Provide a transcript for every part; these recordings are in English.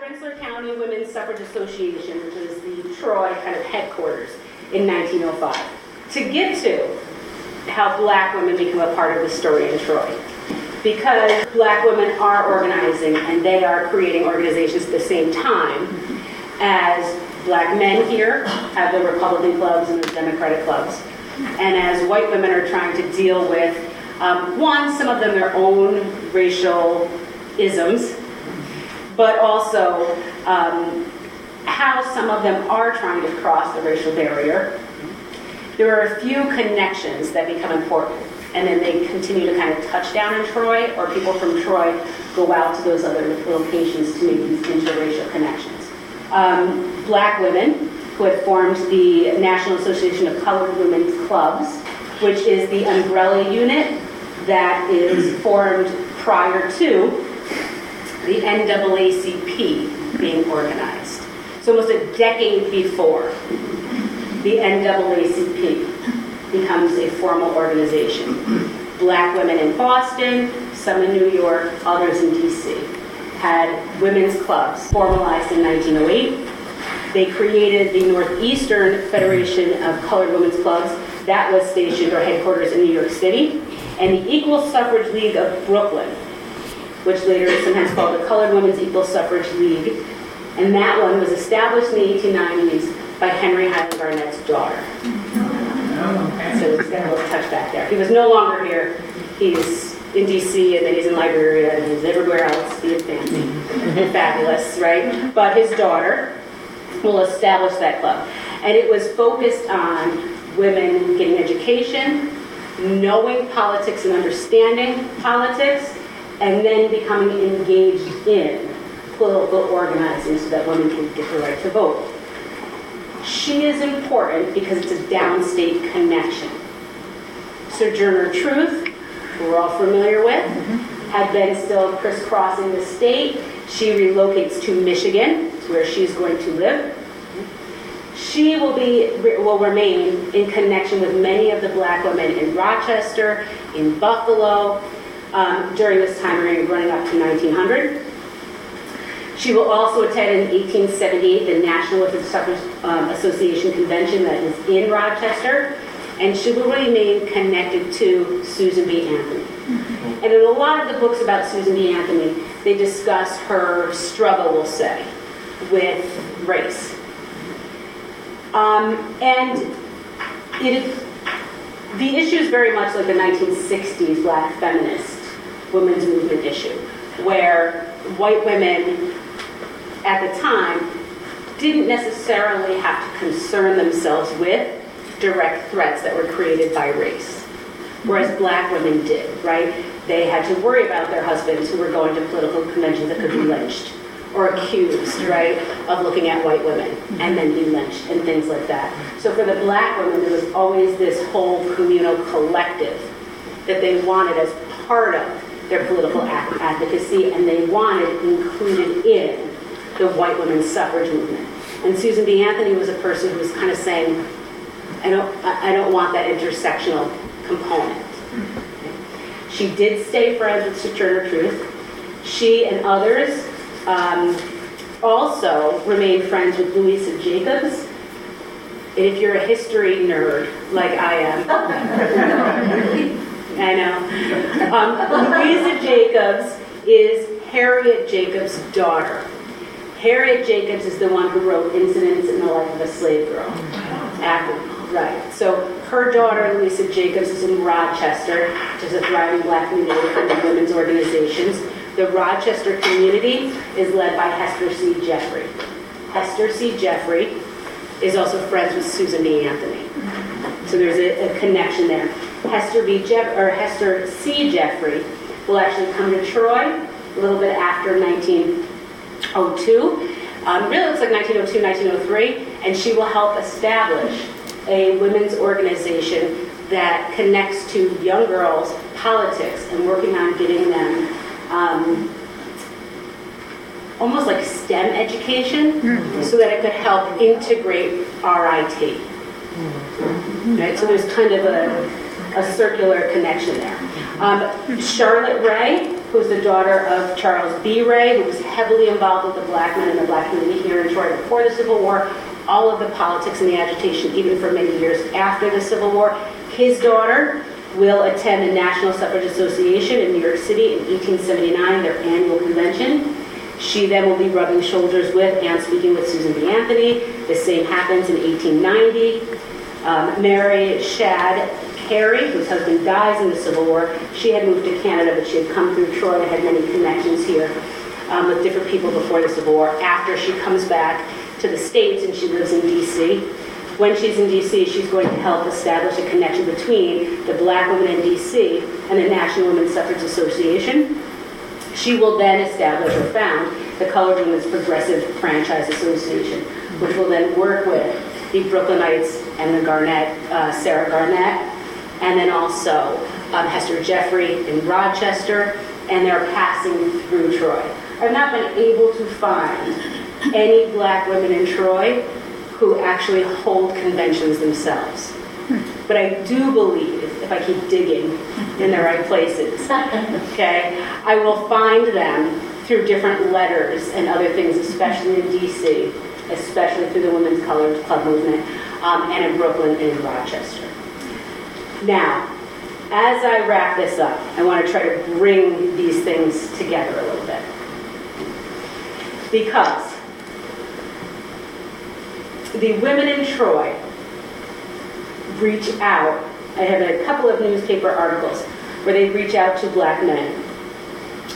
Rensselaer County Women's Suffrage Association, which was the Troy kind of headquarters in 1905, to get to how black women become a part of the story in Troy. Because black women are organizing and they are creating organizations at the same time as black men here have the Republican clubs and the Democratic clubs. And as white women are trying to deal with, um, one, some of them their own racial isms, but also um, how some of them are trying to cross the racial barrier. There are a few connections that become important, and then they continue to kind of touch down in Troy, or people from Troy go out to those other locations to make these interracial connections. Um, black women who had formed the National Association of Colored Women's Clubs, which is the umbrella unit that is formed prior to the NAACP being organized. So almost a decade before the NAACP becomes a formal organization. Black women in Boston, some in New York, others in DC had women's clubs formalized in 1908. They created the Northeastern Federation of Colored Women's Clubs that was stationed or headquarters in New York City, and the Equal Suffrage League of Brooklyn, which later is sometimes called the Colored Women's Equal Suffrage League. And that one was established in the 1890s by Henry Highland Garnet's daughter. So he's got a little touch back there. He was no longer here. He's in DC and then he's in Liberia and he's everywhere else being fancy and fabulous, right? But his daughter will establish that club. And it was focused on women getting education, knowing politics and understanding politics, and then becoming engaged in political organizing so that women can get the right to vote. She is important because it's a downstate connection. Sojourner Truth, who we're all familiar with, mm-hmm. had been still crisscrossing the state. She relocates to Michigan, where she's going to live. She will be will remain in connection with many of the black women in Rochester, in Buffalo, um, during this time running up to 1900. She will also attend in 1878 the National Women's Suffrage um, Association convention that is in Rochester, and she will remain connected to Susan B. Anthony. And in a lot of the books about Susan B. Anthony, they discuss her struggle, we'll say, with race. Um, and it, the issue is very much like the 1960s black feminist women's movement issue, where white women at the time didn't necessarily have to concern themselves with direct threats that were created by race, whereas black women did, right? They had to worry about their husbands who were going to political conventions that could be lynched or accused, right, of looking at white women and then be lynched and things like that. So for the black women, there was always this whole communal collective that they wanted as part of their political advocacy and they wanted included in the white women's suffrage movement. And Susan B. Anthony was a person who was kind of saying, I don't, I don't want that intersectional component. She did stay friends with Sojourner Truth. She and others um, also remained friends with Louisa Jacobs. And if you're a history nerd like I am, I know. Um, Louisa Jacobs is Harriet Jacobs' daughter. Harriet Jacobs is the one who wrote Incidents in the Life of a Slave Girl. Right. So her daughter, Louisa Jacobs, is in Rochester, which is a thriving black community for women's organizations. The Rochester community is led by Hester C. Jeffrey. Hester C. Jeffrey is also friends with Susan B. Anthony. So there's a, a connection there. Hester B. Jeff or Hester C. Jeffrey will actually come to Troy a little bit after 1902. Um, really looks like 1902, 1903, and she will help establish a women's organization that connects to young girls, politics, and working on getting them um, almost like STEM education mm-hmm. so that it could help integrate RIT. Right, so there's kind of a, a circular connection there. Um, Charlotte Ray who's the daughter of Charles B. Ray, who was heavily involved with the black men and the black community here in Troy before the Civil War, all of the politics and the agitation, even for many years after the Civil War. His daughter will attend the National Suffrage Association in New York City in 1879, their annual convention. She then will be rubbing shoulders with and speaking with Susan B. Anthony. The same happens in 1890. Um, Mary Shadd Cary, whose husband dies in the Civil War, she had moved to Canada, but she had come through Troy and had many connections here um, with different people before the Civil War. After she comes back to the States and she lives in D.C., when she's in D.C., she's going to help establish a connection between the black women in D.C. and the National Women's Suffrage Association. She will then establish or found the Colored Women's Progressive Franchise Association, which will then work with the Brooklynites and the Garnet, uh, Sarah Garnet, and then also um, Hester Jeffrey in Rochester, and they're passing through Troy. I've not been able to find any black women in Troy who actually hold conventions themselves. But I do believe, if I keep digging in the right places, okay, I will find them through different letters and other things, especially in DC, especially through the Women's Colors Club movement, um, and in Brooklyn and in Rochester. Now, as I wrap this up, I want to try to bring these things together a little bit. Because the women in Troy reach out. I have a couple of newspaper articles where they reach out to black men.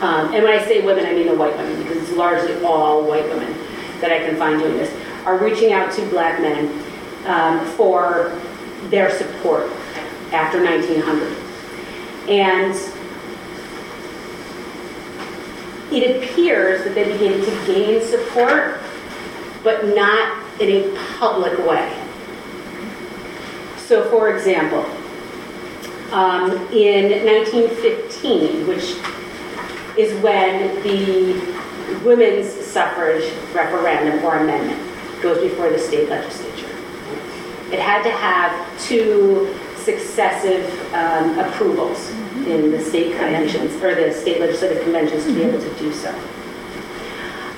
Um, and when I say women, I mean the white women, because it's largely all white women that I can find doing this, are reaching out to black men um, for their support after 1900. And it appears that they began to gain support, but not in a public way. So, for example, um, in 1915, which is when the women's suffrage referendum or amendment goes before the state legislature, it had to have two successive um, approvals in the state conventions or the state legislative conventions to be able to do so.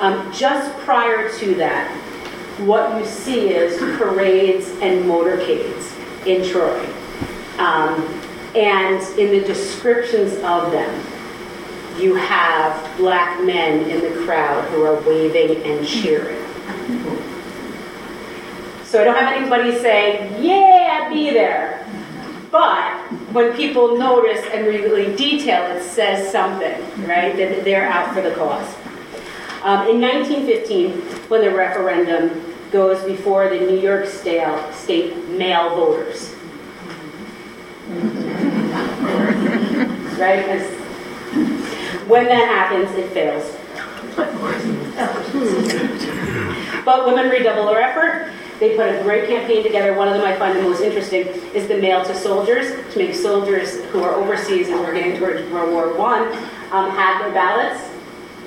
Um, just prior to that, what you see is parades and motorcades in Troy. Um, and in the descriptions of them, you have black men in the crowd who are waving and cheering. So I don't have anybody saying, yeah, I'd be there. But when people notice and really detail, it says something, right? That they're out for the cause. Um, in 1915, when the referendum goes before the New York State, state male voters. right? When that happens, it fails. but women redouble their effort. They put a great campaign together. One of them I find the most interesting is the Mail to Soldiers, to make soldiers who are overseas and we're getting towards World War One um, have their ballots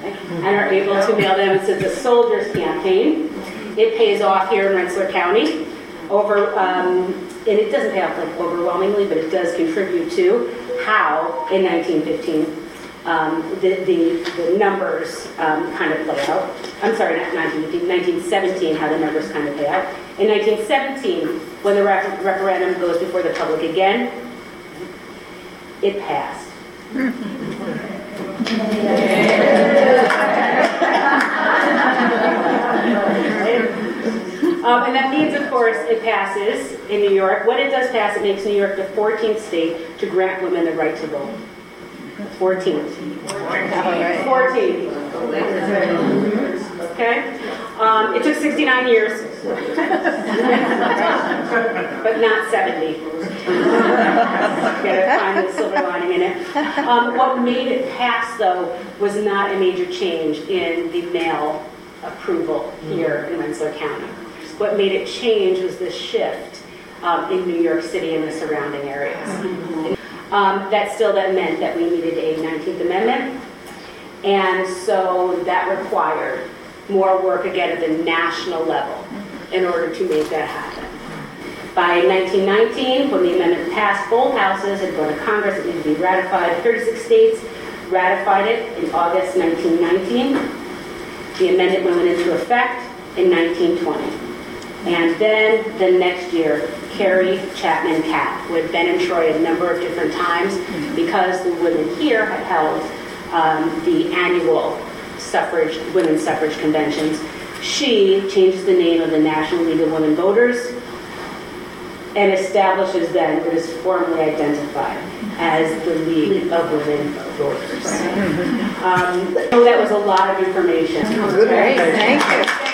and are able to mail them. It's a soldiers campaign. It pays off here in Rensselaer County over, um, and it doesn't pay off like overwhelmingly, but it does contribute to how in 1915 um, the, the, the numbers um, kind of play out. I'm sorry, not 1915, 1917, how the numbers kind of play out. In 1917, when the ref- referendum goes before the public again, it passed. Um, and that means, of course, it passes in New York. When it does pass, it makes New York the 14th state to grant women the right to vote. 14th. 14th. Okay? Um, it took 69 years, but not 70. Gotta find the silver lining in it. Um, what made it pass, though, was not a major change in the male approval here in Rensselaer County. What made it change was the shift um, in New York City and the surrounding areas. Um, that still that meant that we needed a 19th Amendment, and so that required more work again at the national level in order to make that happen. By 1919, when the amendment passed, both houses had gone to Congress, it needed to be ratified. 36 states ratified it in August 1919. The amendment went into effect in 1920. And then the next year, Carrie Chapman Catt, who had been in Troy a number of different times because the women here had held um, the annual suffrage, women's suffrage conventions. She changes the name of the National League of Women Voters and establishes then what is formally identified as the League of Women Voters. Um, So that was a lot of information. Great, thank you.